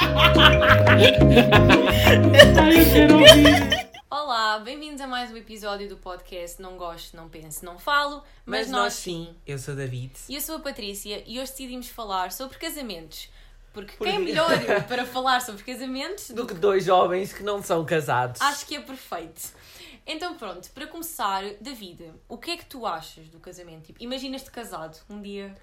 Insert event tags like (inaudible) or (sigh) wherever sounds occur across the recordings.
Ai, eu quero ouvir. Olá, bem-vindos a mais um episódio do podcast Não Gosto, Não Penso, Não Falo, mas, nós sim. Eu sou David. E eu sou a Patrícia e hoje decidimos falar sobre casamentos. Porque Por quem é melhor (laughs) para falar sobre casamentos Do que dois jovens que não são casados. Acho que é perfeito. Então pronto, para começar, David, o que é que tu achas do casamento? Tipo, imaginas-te casado um dia?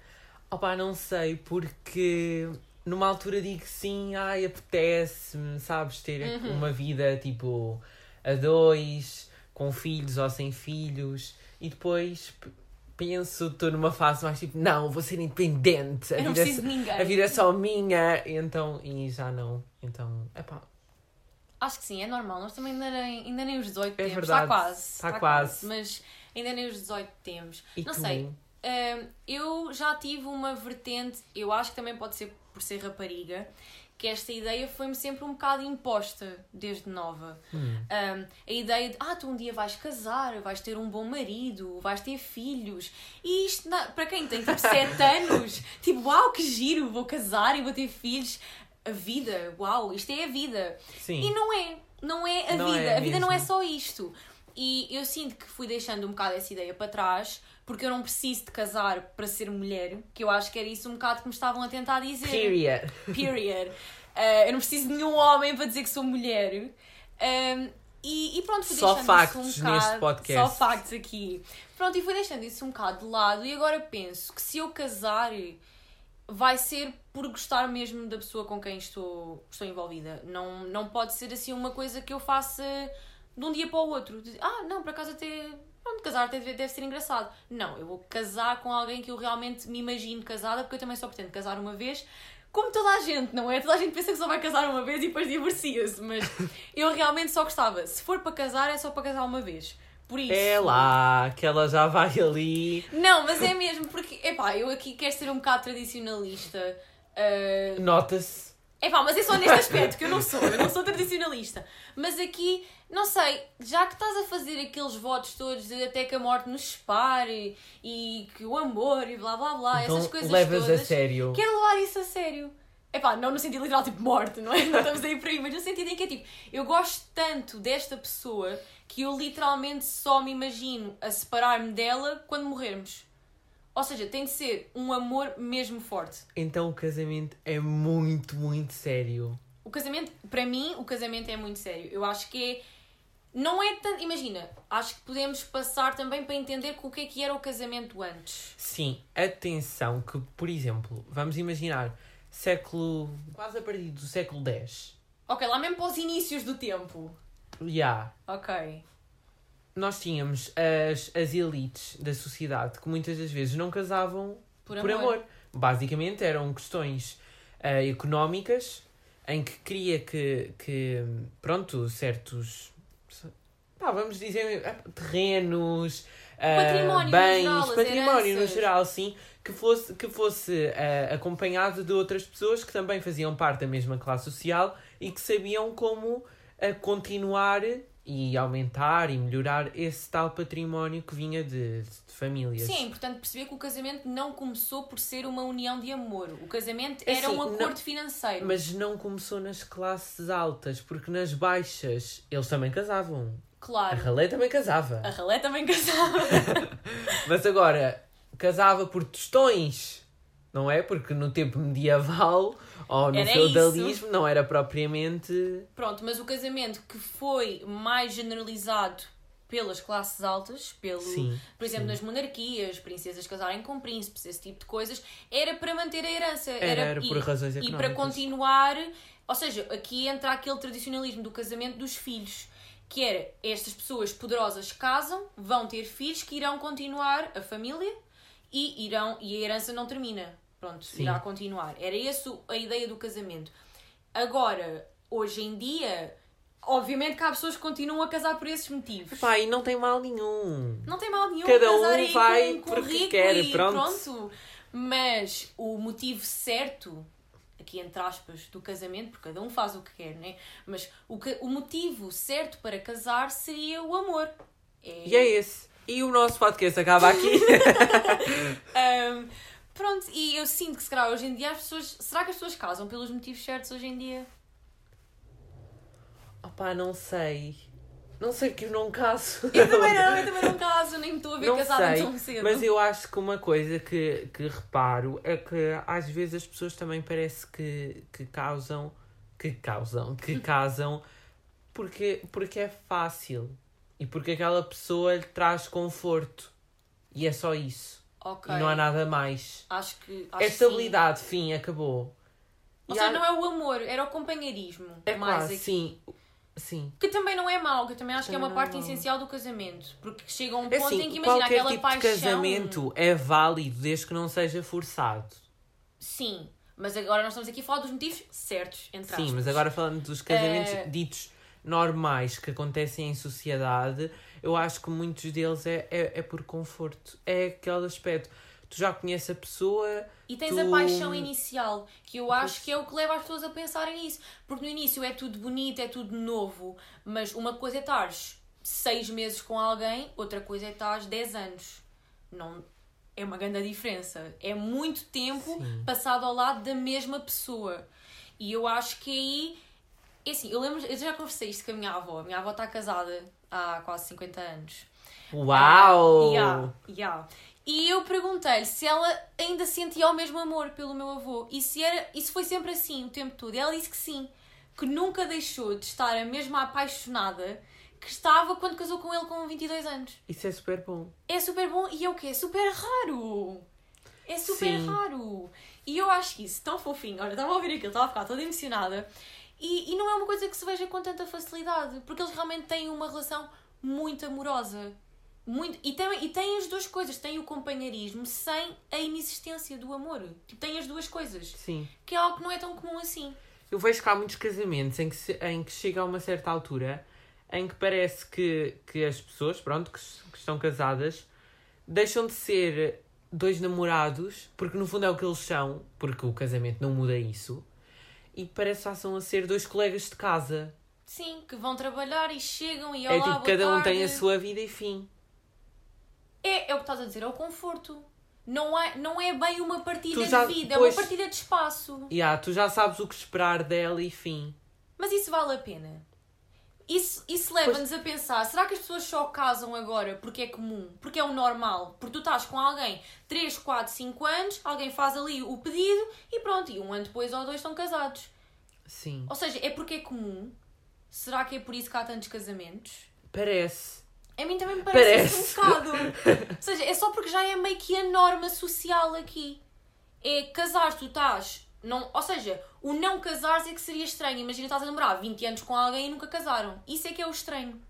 Opa, não sei, porque numa altura digo sim, ai, apetece-me, sabes, ter Uhum. uma vida tipo a dois, com filhos ou sem filhos, e depois penso, estou numa fase mais tipo, não, vou ser independente, a, vida, é a vida é só minha, e então, e já não, então, epá, Acho que sim, é normal. Nós também ainda nem, ainda nem os 18 É temos. verdade, Está quase. está quase. Mas ainda nem os 18 temos. e não tu? sei. Hum, eu já tive uma vertente, eu acho que também pode ser por ser rapariga, que esta ideia foi-me sempre um bocado imposta desde nova. Hum. Um, a ideia de, ah, tu um dia vais casar, vais ter um bom marido, vais ter filhos. E isto, para quem tem tipo 7 (laughs) anos, tipo, uau, que giro, vou casar e vou ter filhos. A vida, uau, isto é a vida. Sim. E não é, não é a Não vida. é a vida não é só isto. E eu sinto que fui deixando um bocado essa ideia para trás, porque eu não preciso de casar para ser mulher, que eu acho que era isso um bocado que me estavam a tentar dizer. Period. Period. Uh, (laughs) eu não preciso de nenhum homem para dizer que sou mulher. Um, e, e pronto, fui Só deixando factos isso um bocado. neste podcast. Só factos aqui. Pronto, e fui deixando isso um bocado de lado. E agora penso que se eu casar, vai ser por gostar mesmo da pessoa com quem estou, estou envolvida. Não, não pode ser assim uma coisa que eu faça de um dia para o outro. Ah, não, por acaso até. Pronto, casar até deve, deve ser engraçado. Não, eu vou casar com alguém que eu realmente me imagino casada, porque eu também só pretendo casar uma vez. Como toda a gente, não é? Toda a gente pensa que só vai casar uma vez e depois divorcia-se, mas (laughs) eu realmente só gostava. Se for para casar, é só para casar uma vez. Por isso. É lá, que ela já vai ali. Não, mas é mesmo porque, epá, eu aqui quero ser um bocado tradicionalista. ah, Nota-se. Epá, mas é só neste (laughs) aspecto que eu não sou, eu não sou tradicionalista. Mas aqui, não sei, já que estás a fazer aqueles votos todos de até que a morte nos separe e que o amor e blá blá blá, Então essas coisas levas todas. a sério. Quero levar isso a sério. Epá, não no sentido literal, tipo morte, não é? Não estamos aí por aí, mas no sentido em que é tipo, eu gosto tanto desta pessoa que eu literalmente só me imagino a separar-me dela quando morrermos. Ou seja, tem de ser um amor mesmo forte. Então o casamento é muito, muito sério. O casamento, para mim, o casamento é muito sério. Eu acho que é. Não é tanto. Imagina, acho que podemos passar também para entender o que é que era o casamento antes. Sim, atenção que, por exemplo, vamos imaginar século. quase a partir do século X. Ok, lá mesmo para os inícios do tempo. Já. Ok. Nós tínhamos as, as elites da sociedade que muitas das vezes não casavam Por por amor. amor. Basicamente eram questões ah, económicas em que queria que, que pronto, certos. Pá, vamos dizer, ah, terrenos, património no bens, geral, as património no geral, sim, que fosse, que fosse ah, acompanhado de outras pessoas que também faziam parte da mesma classe social e que sabiam como ah, continuar e aumentar e melhorar esse tal património que vinha de, de famílias. Sim, importante perceber que o casamento não começou por ser uma união de amor. O casamento É era assim, um não- acordo financeiro. Mas não começou nas classes altas, porque nas baixas eles também casavam. A Claro. ralé também casava. A ralé também casava. (laughs) Mas agora, casava por tostões, não é? Porque no tempo medieval ou no Era feudalismo não era propriamente. Pronto, mas o casamento que foi mais generalizado pelas classes altas, pelo, Sim, por exemplo, sim. nas monarquias, princesas casarem com príncipes, esse tipo de coisas, era para manter a herança. Era, era e, por razões E económicas. para continuar, ou seja, aqui entra aquele tradicionalismo do casamento dos filhos, que era estas pessoas poderosas casam, vão ter filhos que irão continuar a família e irão e a herança não termina. Pronto, Sim. irá continuar. Era essa a ideia do casamento. Agora, hoje em dia, obviamente que há pessoas que continuam a casar por esses motivos. Pá, e não tem mal nenhum. Não tem mal nenhum Cada um vai com, com porque quer, e pronto. Mas o motivo certo, aqui entre aspas, do casamento, porque cada um faz o que quer, né? Mas o, que, o motivo certo para casar seria o amor. É, E é esse. E o nosso podcast acaba aqui. (laughs) Ahm, Pronto, e eu sinto que se calhar hoje em dia as pessoas. Será que as pessoas casam pelos motivos certos hoje em dia? Opá, não sei. Não sei porque eu não caso. Eu também não, eu também não caso, nem estou a ver Não casada sei, tão cedo. Mas eu acho que uma coisa que, que reparo é que às vezes as pessoas também parece que, que causam. Que causam, que (laughs) casam porque, porque é fácil. E porque aquela pessoa lhe traz conforto. E é só isso. Ok. E não há nada mais. Acho que. Acho É que sim. estabilidade, fim, acabou. Ou E seja, há- não é o amor, era o companheirismo. É mais aqui. sim. Sim. Que também não é mau, que eu também acho que é uma é parte essencial do casamento. Porque chega a um É ponto em assim, que imagina aquela tipo paixão. de casamento é válido desde que não seja forçado. Sim, mas agora nós estamos aqui a falar dos motivos certos, entre Sim, aspas. mas agora falando dos casamentos Eh, ditos normais que acontecem em sociedade, eu acho que muitos deles é, é, é por conforto. É aquele aspecto. Tu já conheces a pessoa, E tens tu- a paixão inicial, que eu acho que é o que leva as pessoas a pensarem nisso. Porque no início é tudo bonito, é tudo novo, mas uma coisa é estares seis meses com alguém, outra coisa é estares 10 anos. Não, é uma grande diferença. É muito tempo Sim. passado ao lado da mesma pessoa. E eu acho que aí. É assim, eu lembro, eu já conversei isto com a minha avó. A minha avó está casada há quase 50 anos. uau! Ah, yeah, yeah. E eu perguntei-lhe se ela ainda sentia o mesmo amor pelo meu avô e se, era, e se foi sempre assim o tempo todo. E ela disse que sim, que nunca deixou de estar a mesma apaixonada que estava quando casou com ele com 22 anos. Isso é super bom. É super bom e é o quê? É super raro! É super Sim. raro! E eu acho que isso, tão fofinho, olha, estava a ouvir aquilo, estava a ficar toda emocionada. E, e não é uma coisa que se veja com tanta facilidade, porque eles realmente têm uma relação muito amorosa. Muito, e, tem, e têm as duas coisas, têm o companheirismo sem a inexistência do amor. Tipo, têm as duas coisas, Sim. que é algo que não é tão comum assim. Eu vejo que há muitos casamentos em que, se- em que chega a uma certa altura em que parece que, que as pessoas, pronto, que, que estão casadas, deixam de ser dois namorados, porque no fundo é o que eles são, porque o casamento não muda isso, e parece que passam a ser dois colegas de casa. Sim, que vão trabalhar e chegam e é olá, tipo, boa cada um tem a tarde. sua vida e fim. É, é o que estás a dizer, é o conforto. Não é, não é bem uma partilha Tu já- de vida, é pois- uma partilha de espaço. E ah, tu já sabes o que esperar dela e fim. Mas isso vale a pena. Isso, isso leva-nos a pensar: será que as pessoas só casam agora porque é comum? Porque é o normal? Porque tu estás com alguém 3, 4, 5 anos, alguém faz ali o pedido e pronto, e um ano depois ou dois estão casados. Sim. Ou seja, é porque é comum? Será que é por isso que há tantos casamentos? Parece. A mim também me parece, Parece. um bocado. Ou seja, é só porque já é meio que a norma social aqui. É casar, tu estás. Não, ou seja, o não casar é que seria estranho. Imagina estás a namorar 20 anos com alguém e nunca casaram. Isso é que é o estranho.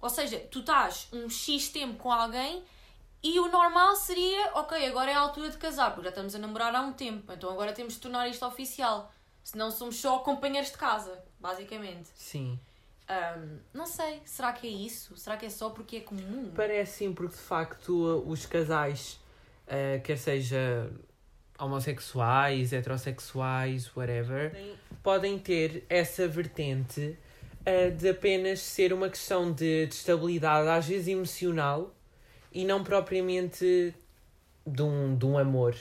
Ou seja, tu estás um X tempo com alguém e o normal seria, ok, agora é a altura de casar, porque já estamos a namorar há um tempo, então agora temos de tornar isto oficial. Senão somos só companheiros de casa, basicamente. Sim. Ahm, não sei, será que é isso? Será que é só porque é comum? Parece sim, porque de facto os casais, eh, quer seja homossexuais, heterossexuais, whatever, podem ter essa vertente eh, de apenas ser uma questão de, de estabilidade, às vezes emocional, e não propriamente de um, de um amor.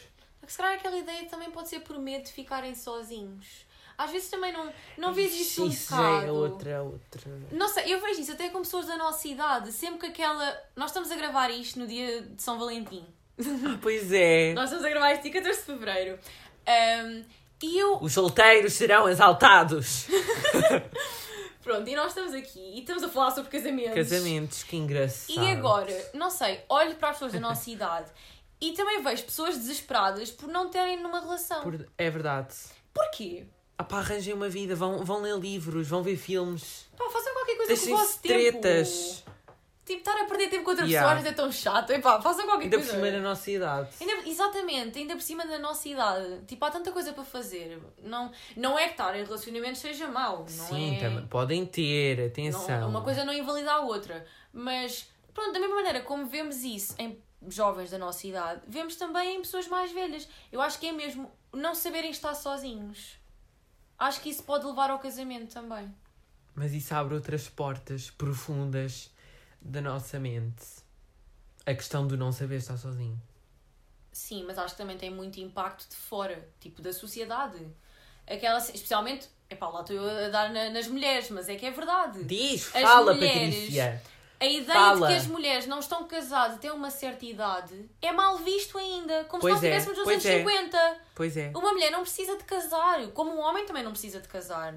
Se calhar aquela ideia também pode ser por medo de ficarem sozinhos. Às vezes também não, não vês isso um Isso já bocado. é outra, outra. Não sei, eu vejo isso até com pessoas da nossa idade. Sempre que aquela. Nós estamos a gravar isto no dia de São Valentim. (laughs) Pois é. Nós estamos a gravar isto dia 14 de Fevereiro. Ahm, e eu. Os solteiros serão exaltados. (laughs) Pronto, e nós estamos aqui e estamos a falar sobre casamentos. Casamentos, que engraçado. E agora, não sei, olho para as pessoas da nossa (laughs) idade e também vejo pessoas desesperadas por não terem numa relação. Por- É verdade. Porquê? Ah pá, arranjem uma vida, vão, vão ler livros, vão ver filmes. Pá, façam qualquer coisa com o vosso tempo. tretas. Tipo, estar a perder tempo com outra Yeah. pessoa é tão chato. Epá, façam qualquer Ainda por coisa. cima da nossa idade. Ainda- exatamente, ainda por cima da nossa idade. Tipo, há tanta coisa para fazer. Não, não é que estar em relacionamento seja mau. Não Sim, é... também. Podem ter, Não, atenção. uma coisa não invalida a outra. Mas, pronto, da mesma maneira como vemos isso em jovens da nossa idade, vemos também em pessoas mais velhas. Eu acho que é mesmo não saberem estar sozinhos. Acho que isso pode levar ao casamento também. Mas isso abre outras portas profundas da nossa mente. A questão do não saber estar sozinho. Sim, mas acho que também tem muito impacto de fora, tipo da sociedade. Aquela, especialmente, epá, lá estou eu a dar na- nas mulheres, mas é que é verdade. Diz, As fala, mulheres- Patrícia. A ideia Fala. de que as mulheres não estão casadas até uma certa idade é mal visto ainda, como Pois se nós é, estivéssemos nos pois anos é. 50. Pois é. Uma mulher não precisa de casar, como um homem também não precisa de casar.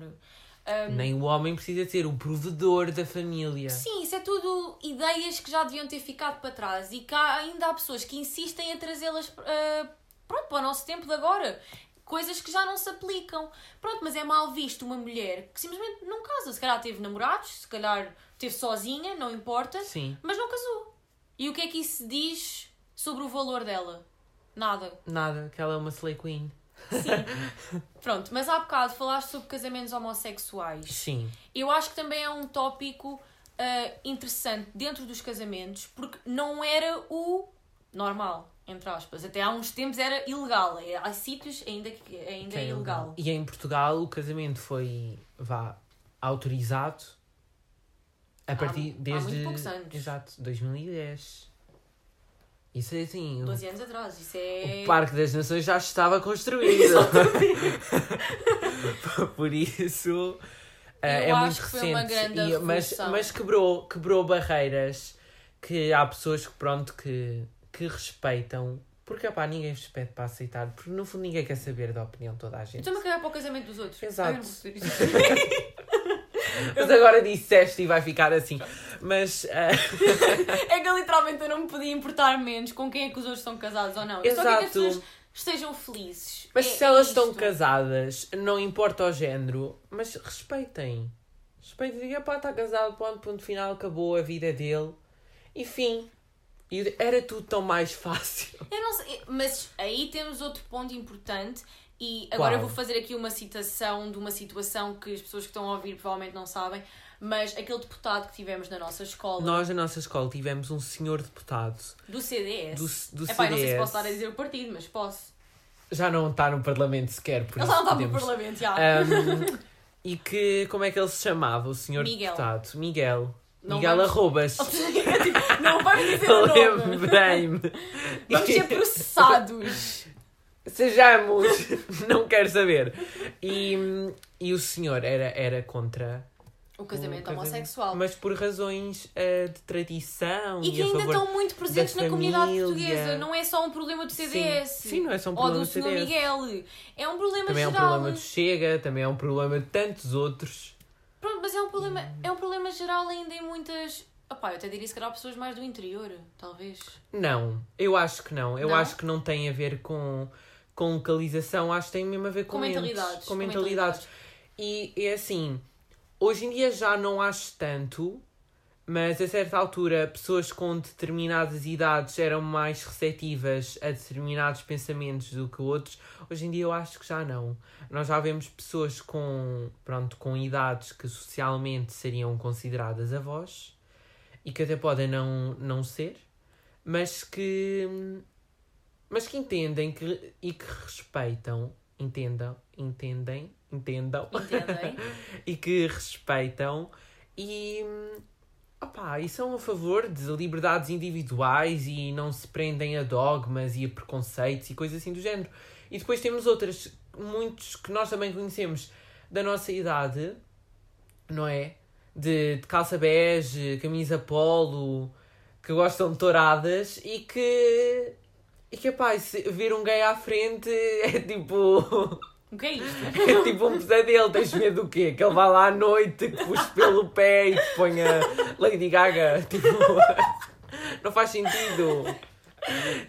Ahm, Nem o homem precisa ser o provedor da família. Sim, isso é tudo ideias que já deviam ter ficado para trás e que há- ainda há pessoas que insistem a trazê-las ah, pronto, para o nosso tempo de agora. Coisas que já não se aplicam. Pronto, mas é mal visto uma mulher que simplesmente não casa. Se calhar teve namorados, se calhar teve sozinha, não importa, Sim, mas não casou. E o que é que isso diz sobre o valor dela? Nada. nada, que ela é uma slay queen. (laughs) Pronto, mas há bocado falaste sobre casamentos homossexuais. Sim, Eu acho que também é um tópico ah, interessante dentro dos casamentos, porque não era o normal, entre aspas. Até há uns tempos era ilegal. É, Há sítios ainda que ainda que é ilegal. E em Portugal o casamento foi, vá, autorizado a partir há desde. muito poucos anos. Exato, 2010. Isso é assim. o- 12 anos atrás, isso é. O Parque das Nações já estava construído. (laughs) (laughs) Por isso eh, Eu é muito recente. uma grande E- mas, mas quebrou, quebrou barreiras que há pessoas que pronto que, que respeitam. Porque opá, ninguém vos pede para aceitar, porque no fundo ninguém quer saber da opinião de toda a gente. Estou-me a cagar para o casamento dos outros. Exato. Ah. (laughs) Mas agora disseste e vai ficar assim. Mas eh, (laughs) é que literalmente eu não me podia importar menos com quem é que os outros estão casados ou não. Eu só quero que as Exato. pessoas estejam felizes. Mas É- se elas é estão casadas, não importa o género, mas respeitem. Respeitem, digam, pá, está casado, ponto, ponto final, acabou a vida dele. E fim. E era tudo tão mais fácil. (laughs) Eu não sei, mas aí temos outro ponto importante e agora eu vou fazer aqui uma citação de uma situação que as pessoas que estão a ouvir provavelmente não sabem, mas aquele deputado que tivemos na nossa escola, Nós, na nossa escola, tivemos um senhor deputado do CDS. do, do Epá, eu não sei se CDS. posso estar a dizer o partido, mas posso. Já não está no Parlamento sequer, por Ele já não no podemos... Parlamento, já. Ahm, e que, como é que ele se chamava, o senhor Miguel. deputado? Miguel. Não Miguel vamos- Arrobas. (laughs) não vais (laughs) dizer o nome. Lembrei-me. Vamos ser processados. Sejamos, (laughs) não quero saber. E, e o senhor era, era contra O casamento o homossexual. mas por razões eh, de tradição E e, que ainda estão muito presentes na comunidade portuguesa. Não é só um problema do CDS. Sim, sim, não é só um ou problema do do. CDS. Miguel. É um problema Também é um geral. problema do Chega, também é um problema de tantos outros. Pronto, mas é um problema, é um problema geral ainda em muitas. Opá, eu até diria se calhar pessoas mais do interior, talvez. Não, eu acho que não. Eu Não? acho que não tem a ver com, com localização, acho que tem mesmo a ver com, Com mentes, mentalidades. Com mentalidades. E é assim, hoje em dia já não acho tanto, mas a certa altura pessoas com determinadas idades eram mais receptivas a determinados pensamentos do que outros. Hoje em dia eu acho que já não. Nós já vemos pessoas com, pronto, com idades que socialmente seriam consideradas avós e que até podem não, não ser, mas que mas que entendem que, e que respeitam, entendam, entendem, entendam Entendem? (laughs) e que respeitam e, opá, e são a favor de liberdades individuais e não se prendem a dogmas e a preconceitos e coisas assim do género. E depois temos outras, muitos que nós também conhecemos da nossa idade, não é? De, de calça bege, camisa polo, que gostam de touradas e que. E que, pá, se vir um gay à frente (laughs) é tipo. O que é isto? É tipo um pesadelo, tens medo do quê? Que ele vá lá à noite, que puxe pelo pé e que ponha Lady Gaga. (laughs) Tipo, não faz sentido.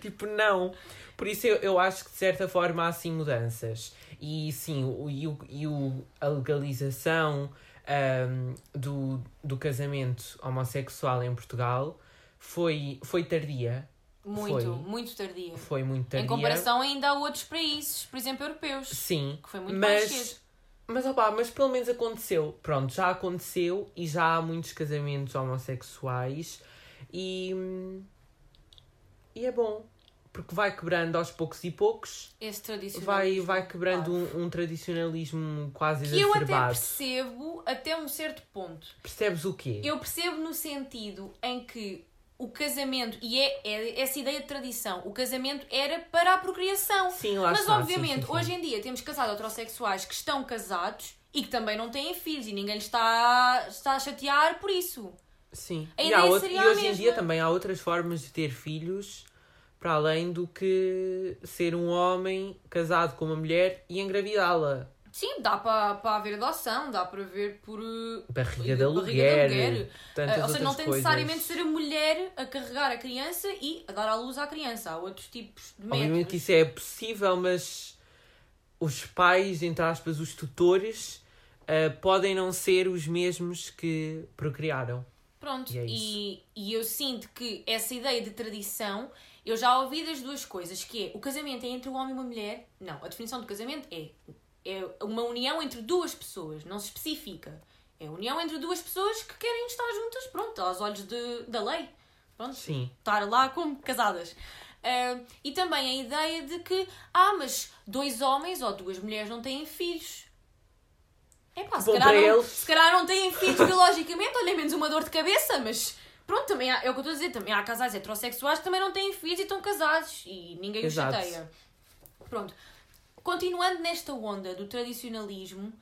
Tipo, não. Por isso eu, eu acho que de certa forma há sim mudanças. E sim, o, e, o, e o, a legalização ahm, do, do casamento homossexual em Portugal foi, foi tardia. Muito, Foi. muito tardia. Foi muito tardia. Em comparação ainda a outros países, por exemplo, europeus. Sim, Que foi muito mais mas, cedo. Mas, opá, mas pelo menos aconteceu. Pronto, já aconteceu e já há muitos casamentos homossexuais e, e é bom. Porque vai quebrando aos poucos e poucos, Esse tradicional. vai, vai quebrando um, um tradicionalismo quase Que eu até exacerbado. percebo até um certo ponto. Percebes o quê? Eu percebo no sentido em que o casamento, e é, é essa ideia de tradição, o casamento era para a procriação. Sim, lá Mas está, obviamente, sim, sim, hoje em dia temos casais heterossexuais que estão casados e que também não têm filhos e ninguém lhes está, está a chatear por isso. Sim. A E, há out- seria e hoje em dia também há outras formas de ter filhos para além do que ser um homem casado com uma mulher e engravidá-la. Sim, dá para, para haver adoção, dá para ver por. uh, Barriga de barriga de aluguer. Tantas Uh, ou seja, não tem coisas. necessariamente ser a mulher a carregar a criança e a dar à luz à criança. Há outros tipos de Obviamente métodos. isso é possível, mas os pais, entre aspas, os tutores, ah, podem não ser os mesmos que procriaram. Pronto, E é e, e eu sinto que essa ideia de tradição, eu já ouvi das duas coisas, que é o casamento é entre um homem e uma mulher. Não, a definição de casamento é, é uma união entre duas pessoas, não se especifica. É a união entre duas pessoas que querem estar juntas, pronto, aos olhos de, da lei. Pronto, Sim. estar lá como casadas. Ah, e também a ideia de que, ah, mas dois homens ou duas mulheres não têm filhos. É pá, se calhar, não, se calhar não têm filhos biologicamente, olha, menos uma dor de cabeça, mas pronto, também há, é o que eu estou a dizer, também há casais heterossexuais que também não têm filhos e estão casados e ninguém os Exato. chateia. Pronto. Continuando nesta onda do tradicionalismo,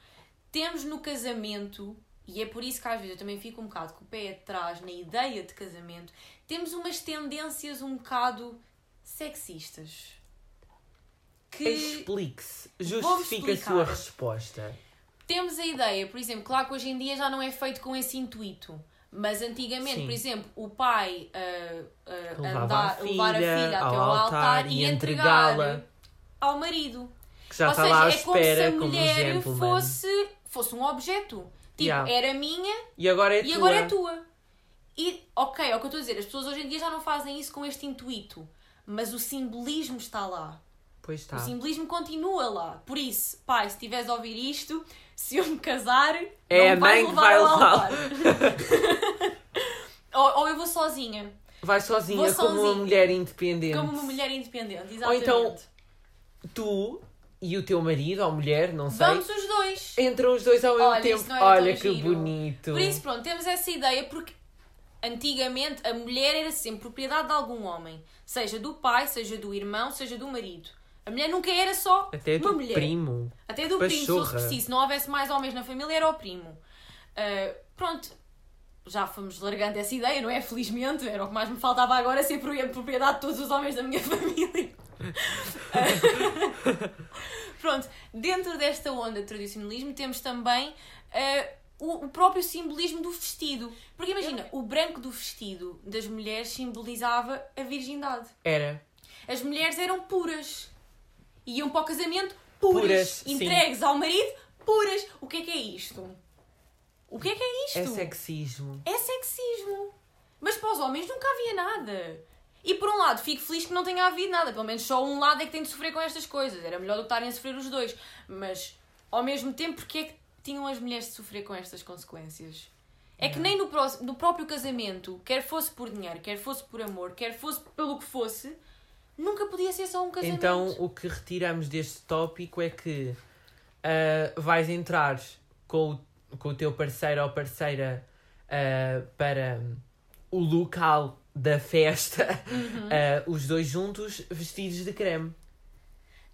temos no casamento, e é por isso que às vezes eu também fico um bocado com o pé atrás na ideia de casamento, temos umas tendências um bocado sexistas. Que Explique-se. Justifique a sua resposta. temos a ideia, por exemplo, claro que hoje em dia já não é feito com esse intuito. Mas antigamente, Sim. por exemplo, o pai ah, Levava andar, a levar a filha filha até ao altar, altar e entregá-la. ao marido. Que já Ou está seja, lá à é como se espera a como um mulher fosse, fosse um objeto. Tipo, Yeah. era minha E agora é e tua. agora é tua. E, ok, é o que eu estou a dizer, as pessoas hoje em dia já não fazem isso com este intuito. Mas o simbolismo está lá. Pois está. O simbolismo continua lá. Por isso, pai, se estiveres a ouvir isto, se eu me casar, É não a mãe que vai levar. (laughs) ou, ou eu vou sozinha, Vai sozinha Vou como uma mulher independente. como uma mulher independente. Ou Exatamente. então, Tu e o teu marido ou mulher, não sei, Vamos os dois. entram os dois ao mesmo Olha, tempo. não era Olha que giro. bonito. Por isso, pronto, temos essa ideia porque antigamente a mulher era sempre propriedade de algum homem. Seja do pai, seja do irmão, seja do marido. A mulher nunca era só Até uma do mulher. primo. Até do primo, se fosse Pachorra. preciso. Se não houvesse mais homens na família, era o primo. Ah, pronto, já fomos largando essa ideia, não é? Felizmente, era o que mais me faltava agora, ser pro- propriedade de todos os homens da minha (laughs) família. (laughs) Pronto, dentro desta onda de tradicionalismo temos também ah, o, o próprio simbolismo do vestido. Porque imagina, o branco do vestido das mulheres simbolizava a virgindade. Era. As mulheres eram puras. Iam para o casamento puras. Puras, sim. entregues ao marido puras. O que é que é isto? O que é que é isto? É sexismo. É sexismo. Mas para os homens nunca havia nada. E por um lado, fico feliz que não tenha havido nada. Pelo menos só um lado é que tem de sofrer com estas coisas. Era melhor do que estarem a sofrer os dois. Mas, ao mesmo tempo, porque é que tinham as mulheres de sofrer com estas consequências? É que nem no, pró- no próprio casamento, quer fosse por dinheiro, quer fosse por amor, quer fosse pelo que fosse, nunca podia ser só um casamento. Então, o que retiramos deste tópico é que ah, vais entrar com o, com o teu parceiro ou parceira ah, para o local da festa, Uhum. ah, (laughs) os dois juntos vestidos de creme.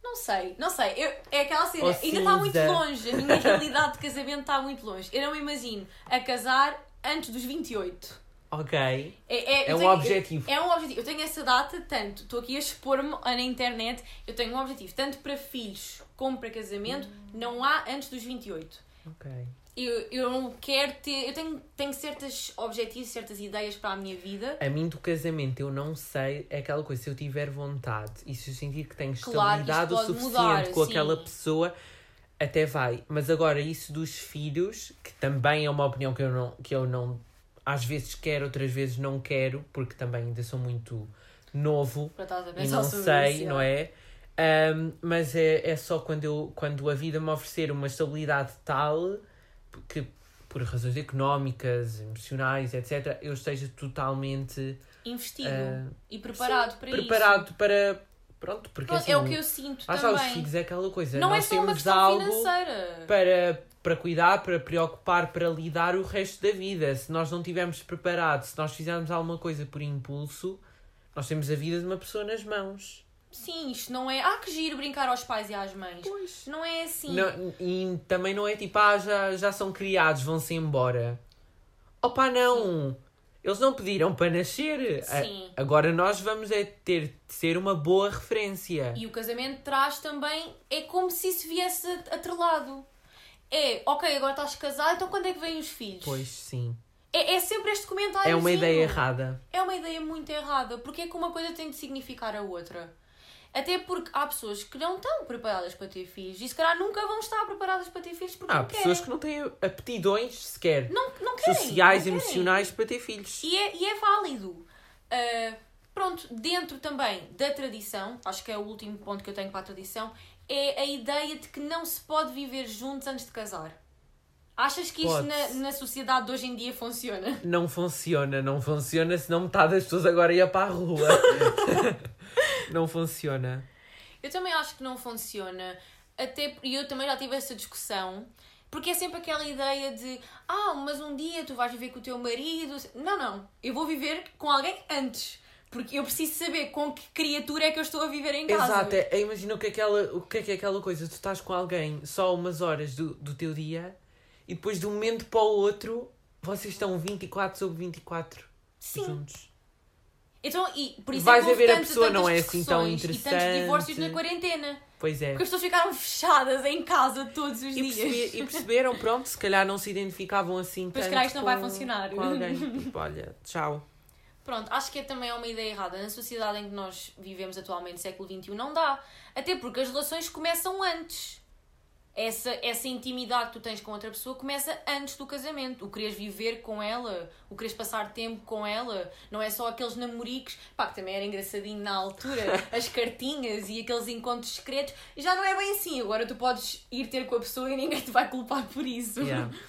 Não sei, não sei. Eu, é aquela cena. Ou Ainda está muito longe. A minha (laughs) realidade de casamento está muito longe. Eu não me imagino a casar antes dos 28. Ok. É, é, É um tenho- objetivo. É um objetivo. Eu tenho essa data, tanto. Estou aqui a expor-me na internet. Eu tenho um objetivo, tanto para filhos como para casamento. Não há antes dos 28. Ok. Eu, eu não quero ter. Eu tenho, tenho certos objetivos, certas ideias para a minha vida. A mim do casamento eu não sei, é aquela coisa, se eu tiver vontade e se eu sentir que tenho Claro, estabilidade o isto pode suficiente mudar, com sim. aquela pessoa, até vai. Mas agora isso dos filhos, que também é uma opinião que eu não, que eu não às vezes quero, outras vezes não quero, porque também ainda sou muito novo e não sei, isso, não é? Ahm, mas é, é só quando, eu, quando a vida me oferecer uma estabilidade tal que por razões económicas, emocionais, etc., eu esteja totalmente Investido ah, e preparado para isso. preparado para, Pronto, porque Pronto, assim, é o que eu sinto lá está, os também. filhos é aquela coisa. Não é Nós só uma questão algo financeira. para, para cuidar, para preocupar, para lidar o resto da vida. Se nós não estivermos preparados, se nós fizermos alguma coisa por impulso, nós temos a vida de uma pessoa nas mãos. Sim, isto não é. Ah, que giro brincar aos pais e às mães. Pois. Não é assim. Não- e também não é tipo, ah, já, já são criados, vão-se embora. Opa, não! Eles não pediram para nascer. A- Sim. Agora nós vamos é ter de ser uma boa referência. E o casamento traz também. É como se isso viesse atrelado. É, ok, agora estás casado, então quando é que vêm os filhos? Pois sim. É, é sempre este comentário. É uma ideia errada. É uma ideia muito errada. Porque é que uma coisa tem de significar a outra. Até porque há pessoas que não estão preparadas para ter filhos e se calhar nunca vão estar preparadas para ter filhos porque Há não pessoas querem. que não têm aptidões sequer Não, não querem. sociais, não querem. emocionais para ter filhos. E é, e é válido. Ah, pronto, dentro também da tradição, acho que é o último ponto que eu tenho para a tradição, é a ideia de que não se pode viver juntos antes de casar. Achas que isto na, na sociedade de hoje em dia funciona? Não funciona, não funciona, senão metade das pessoas agora ia para a rua. (laughs) não funciona. Eu também acho que não funciona. Até, e eu também já tive essa discussão. Porque é sempre aquela ideia de ah, mas um dia tu vais viver com o teu marido. Não, não. Eu vou viver com alguém antes. Porque eu preciso saber com que criatura é que eu estou a viver em casa. Exato, é, é, imagina o que, é aquela, o que é que é aquela coisa. Tu estás com alguém só umas horas do, do teu dia e depois de um momento para o outro vocês estão 24 sobre 24 Sim. juntos. Então, e por isso Vais é que a ver houve a pessoa, não é assim tão discussões E tantos divórcios na interessante. quarentena. Pois é. Porque as pessoas ficaram fechadas em casa todos os E, dias. percebi- e perceberam, pronto, se calhar não se identificavam assim Pois, tanto calhar isto não vai funcionar. Com alguém. Tipo, olha, tchau. Pronto, acho que é também uma ideia errada. Na sociedade em que nós vivemos atualmente, século XXI, não dá. Até porque as relações começam antes. Essa, essa intimidade que tu tens com outra pessoa começa antes do casamento. O quereres viver com ela, o quereres passar tempo com ela. Não é só aqueles namoricos, pá, que também era engraçadinho na altura, (laughs) as cartinhas e aqueles encontros secretos. Já não é bem assim. Agora tu podes ir ter com a pessoa e ninguém te vai culpar por isso. Yeah. (laughs)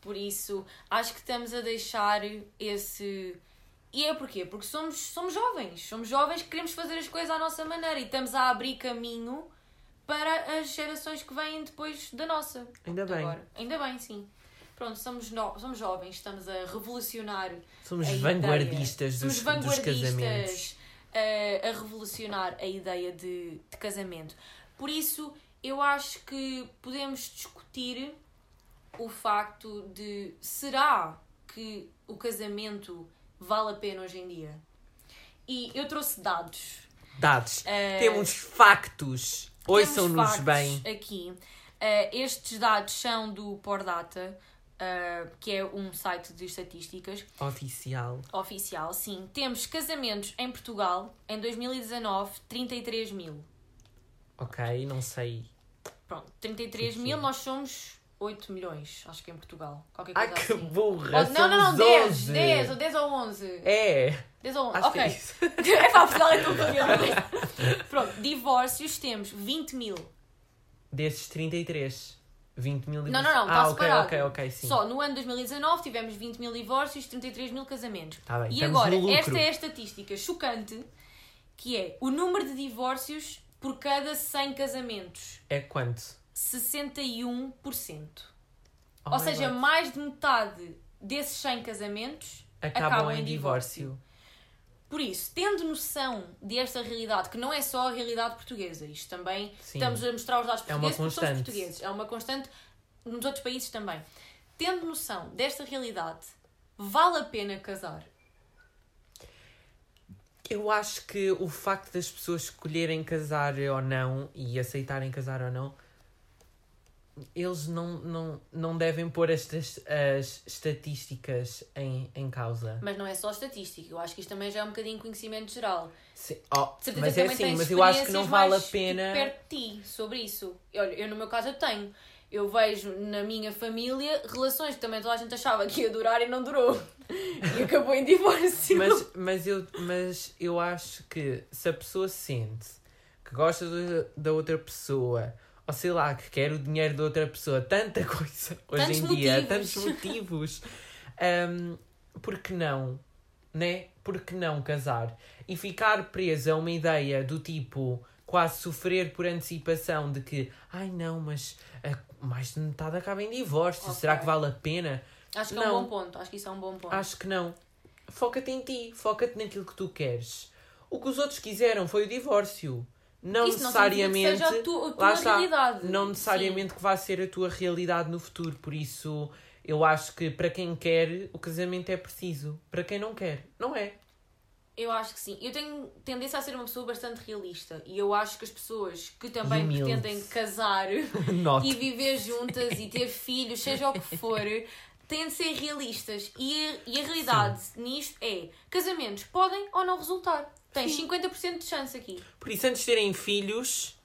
Por isso, acho que estamos a deixar esse. E é porquê? Porque somos, somos jovens. Somos jovens que queremos fazer as coisas à nossa maneira e estamos a abrir caminho para as gerações que vêm depois da nossa. Ainda bem. Agora. Ainda bem, sim. Pronto, somos, no... somos jovens, estamos a revolucionar. Somos a vanguardistas dos, Somos dos casamentos. vanguardistas a, a revolucionar a ideia de, de casamento. Por isso, eu acho que podemos discutir o facto de será que o casamento vale a pena hoje em dia? E eu trouxe dados. Dados. Eh, Temos factos. Ouçam-nos bem. Aqui. Eh, estes dados são do Pordata, eh, que é um site de estatísticas Oficial. oficial. Sim, temos casamentos em Portugal em 2019, 33 mil. Ok, não sei. Pronto, 33 Sim, mil, sim. nós somos 8 milhões, acho que em Portugal. Qualquer Ai coisa que assim. burra! Oh, não, não, não, somos 10, 11. 10, ou 10 ou 11. É, 10 ou 11, acho ok. é. (laughs) É pá, Portugal é tão pequeno. Pronto, divórcios temos 20 mil. Desses 33. 20 mil Não, não, não, está Ah, ok, separado. ok, ok, sim. Só no ano 2019 tivemos 20 mil divórcios, 33 mil casamentos. Tá bem, e agora, esta é a estatística chocante, que é o número de divórcios por cada 100 casamentos. É quanto? 61%. Oh Ou seja, God. mais de metade desses 100 casamentos acabam, acabam em em divórcio. Por isso, tendo noção desta realidade, que não é só a realidade portuguesa, isto também Sim. estamos a mostrar os dados É uma portugueses porque somos constante. portugueses, é uma constante nos outros países também. Tendo noção desta realidade, vale a pena casar? Eu acho que o facto das pessoas escolherem casar ou não e aceitarem casar ou não, eles não, não, não devem pôr estas as estatísticas em, em causa. Mas não é só estatística, eu acho que isto também já é um bocadinho conhecimento geral. Sim, oh, mas é assim, mas eu acho que não vale a tipo, pena. perto de ti sobre isso. Olha, eu no meu caso eu tenho. Eu vejo na minha família relações que também toda a gente achava que ia durar e não durou. (laughs) E acabou em divórcio. Mas, mas, eu, mas eu acho que se a pessoa sente que gosta da outra pessoa, ou sei lá, que quer o dinheiro da outra pessoa, tanta coisa hoje Tantos em dia, motivos. tantos motivos, um, por que não? Né? Por que não casar? E ficar presa a uma ideia do tipo quase sofrer por antecipação de que, ai não, mas mais de metade acaba em divórcio, Ok. será que vale a pena? Acho que é Não. um bom ponto. Acho que isso é um bom ponto. Acho que não. Foca-te em ti, foca-te naquilo que tu queres. O que os outros quiseram foi o divórcio. Não isso não necessariamente. significa que a tua, está, realidade. não necessariamente que vá ser a tua realidade no futuro. Por isso, eu acho que para quem quer, o casamento é preciso. Para quem não quer, não é. Sim, eu acho que sim. Eu tenho tendência a ser uma pessoa bastante realista. E eu acho que as pessoas que também pretendem casar (laughs) (laughs) e viver juntas e ter filhos, seja o que for, têm de ser realistas. E a, e a realidade nisto é: casamentos podem ou não resultar. Tens 50% de chance aqui. Por isso, antes de terem filhos,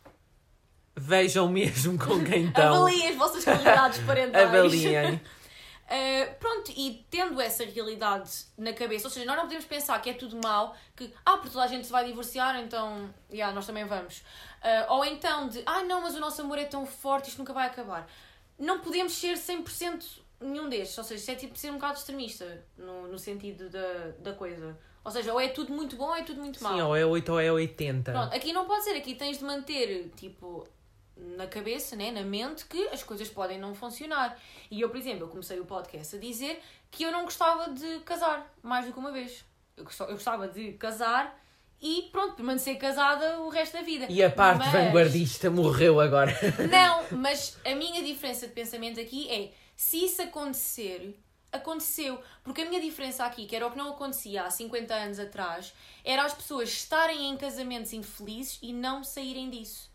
vejam mesmo com quem (laughs) estão. Avaliem as vossas qualidades parentais. Avaliem. Uh, (laughs) pronto, e tendo essa realidade na cabeça, ou seja, nós não podemos pensar que é tudo mau, que ah, porque toda a gente se vai divorciar, então yeah, nós também vamos. Uh, ou então de ah, não, mas o nosso amor é tão forte, isto nunca vai acabar. Não podemos ser 100% nenhum destes, ou seja, isso é tipo ser um bocado extremista no, no sentido da, da coisa. Ou seja, ou é tudo muito bom ou é tudo muito mau. Sim, ou é 8 ou é 80. Pronto, aqui não pode ser, aqui tens de manter, tipo, na cabeça, né, na mente, que as coisas podem não funcionar. E eu, por exemplo, eu comecei o podcast a dizer que eu não gostava de casar mais do que uma vez. Eu gostava de casar e pronto, permanecer casada o resto da vida. E a parte Mas- vanguardista morreu agora. Não, mas a minha diferença de pensamento aqui é se isso acontecer, aconteceu. Porque a minha diferença aqui, que era o que não acontecia há 50 anos atrás, era as pessoas estarem em casamentos infelizes e não saírem disso.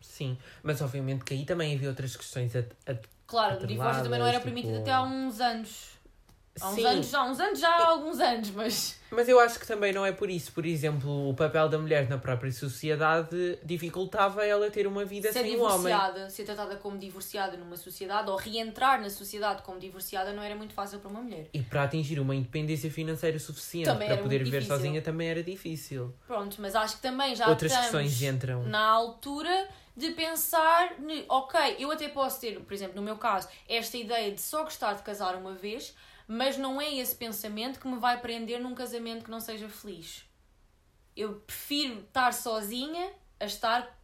Sim, mas obviamente que aí também havia outras questões a, a Claro, o divórcio também não era permitido tipo- até há uns anos. Há uns Sim. anos já, há uns anos já, há alguns anos, mas. Mas eu acho que também não é por isso. Por exemplo, o papel da mulher na própria sociedade dificultava ela ter uma vida ser sem o homem. divorciada, ser tratada como divorciada numa sociedade ou reentrar na sociedade como divorciada não era muito fácil para uma mulher. E para atingir uma independência financeira suficiente Também para poder viver difícil. sozinha também era difícil. Pronto, mas acho que também já Outras questões entram. na altura de pensar, ok, eu até posso ter, por exemplo, no meu caso, esta ideia de só gostar de casar uma vez, mas não é esse pensamento que me vai prender num casamento que não seja feliz. Eu prefiro estar sozinha a estar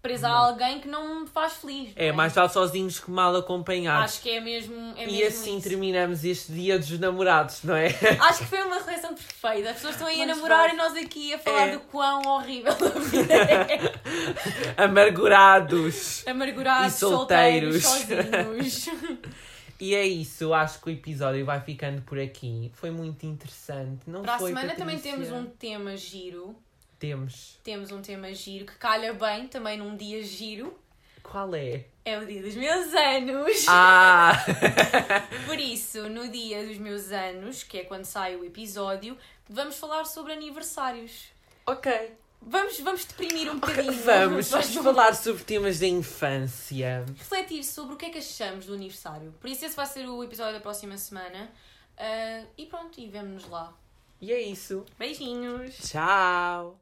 presa a alguém que não me faz feliz. É, não mais vale sozinhos que mal acompanhados. Acho que é mesmo. É e mesmo assim isso. terminamos este dia dos namorados, não é? (laughs) Acho que foi uma relação perfeita. As pessoas estão aí a Mas namorar foi. e nós aqui a falar É. do quão horrível a vida é. (laughs) Amargurados. Amargurados, E solteiros. solteiros, sozinhos. (laughs) E é isso, acho que o episódio vai ficando por aqui. Foi muito interessante. Não Para a foi, semana também Patrícia? temos um tema giro. Temos. Temos um tema giro que calha bem também num dia giro. Qual é? É o dia dos meus anos. (laughs) Ah! (laughs) Por isso, no dia dos meus anos, que é quando sai o episódio, vamos falar sobre aniversários. ok. Vamos, vamos deprimir um (laughs) bocadinho. Vamos, vamos falar sobre temas da infância. refletir sobre o que é que achamos do aniversário. Por isso, esse vai ser o episódio da próxima semana. Ah, e pronto, e vemo-nos lá. E é isso. Beijinhos! Tchau!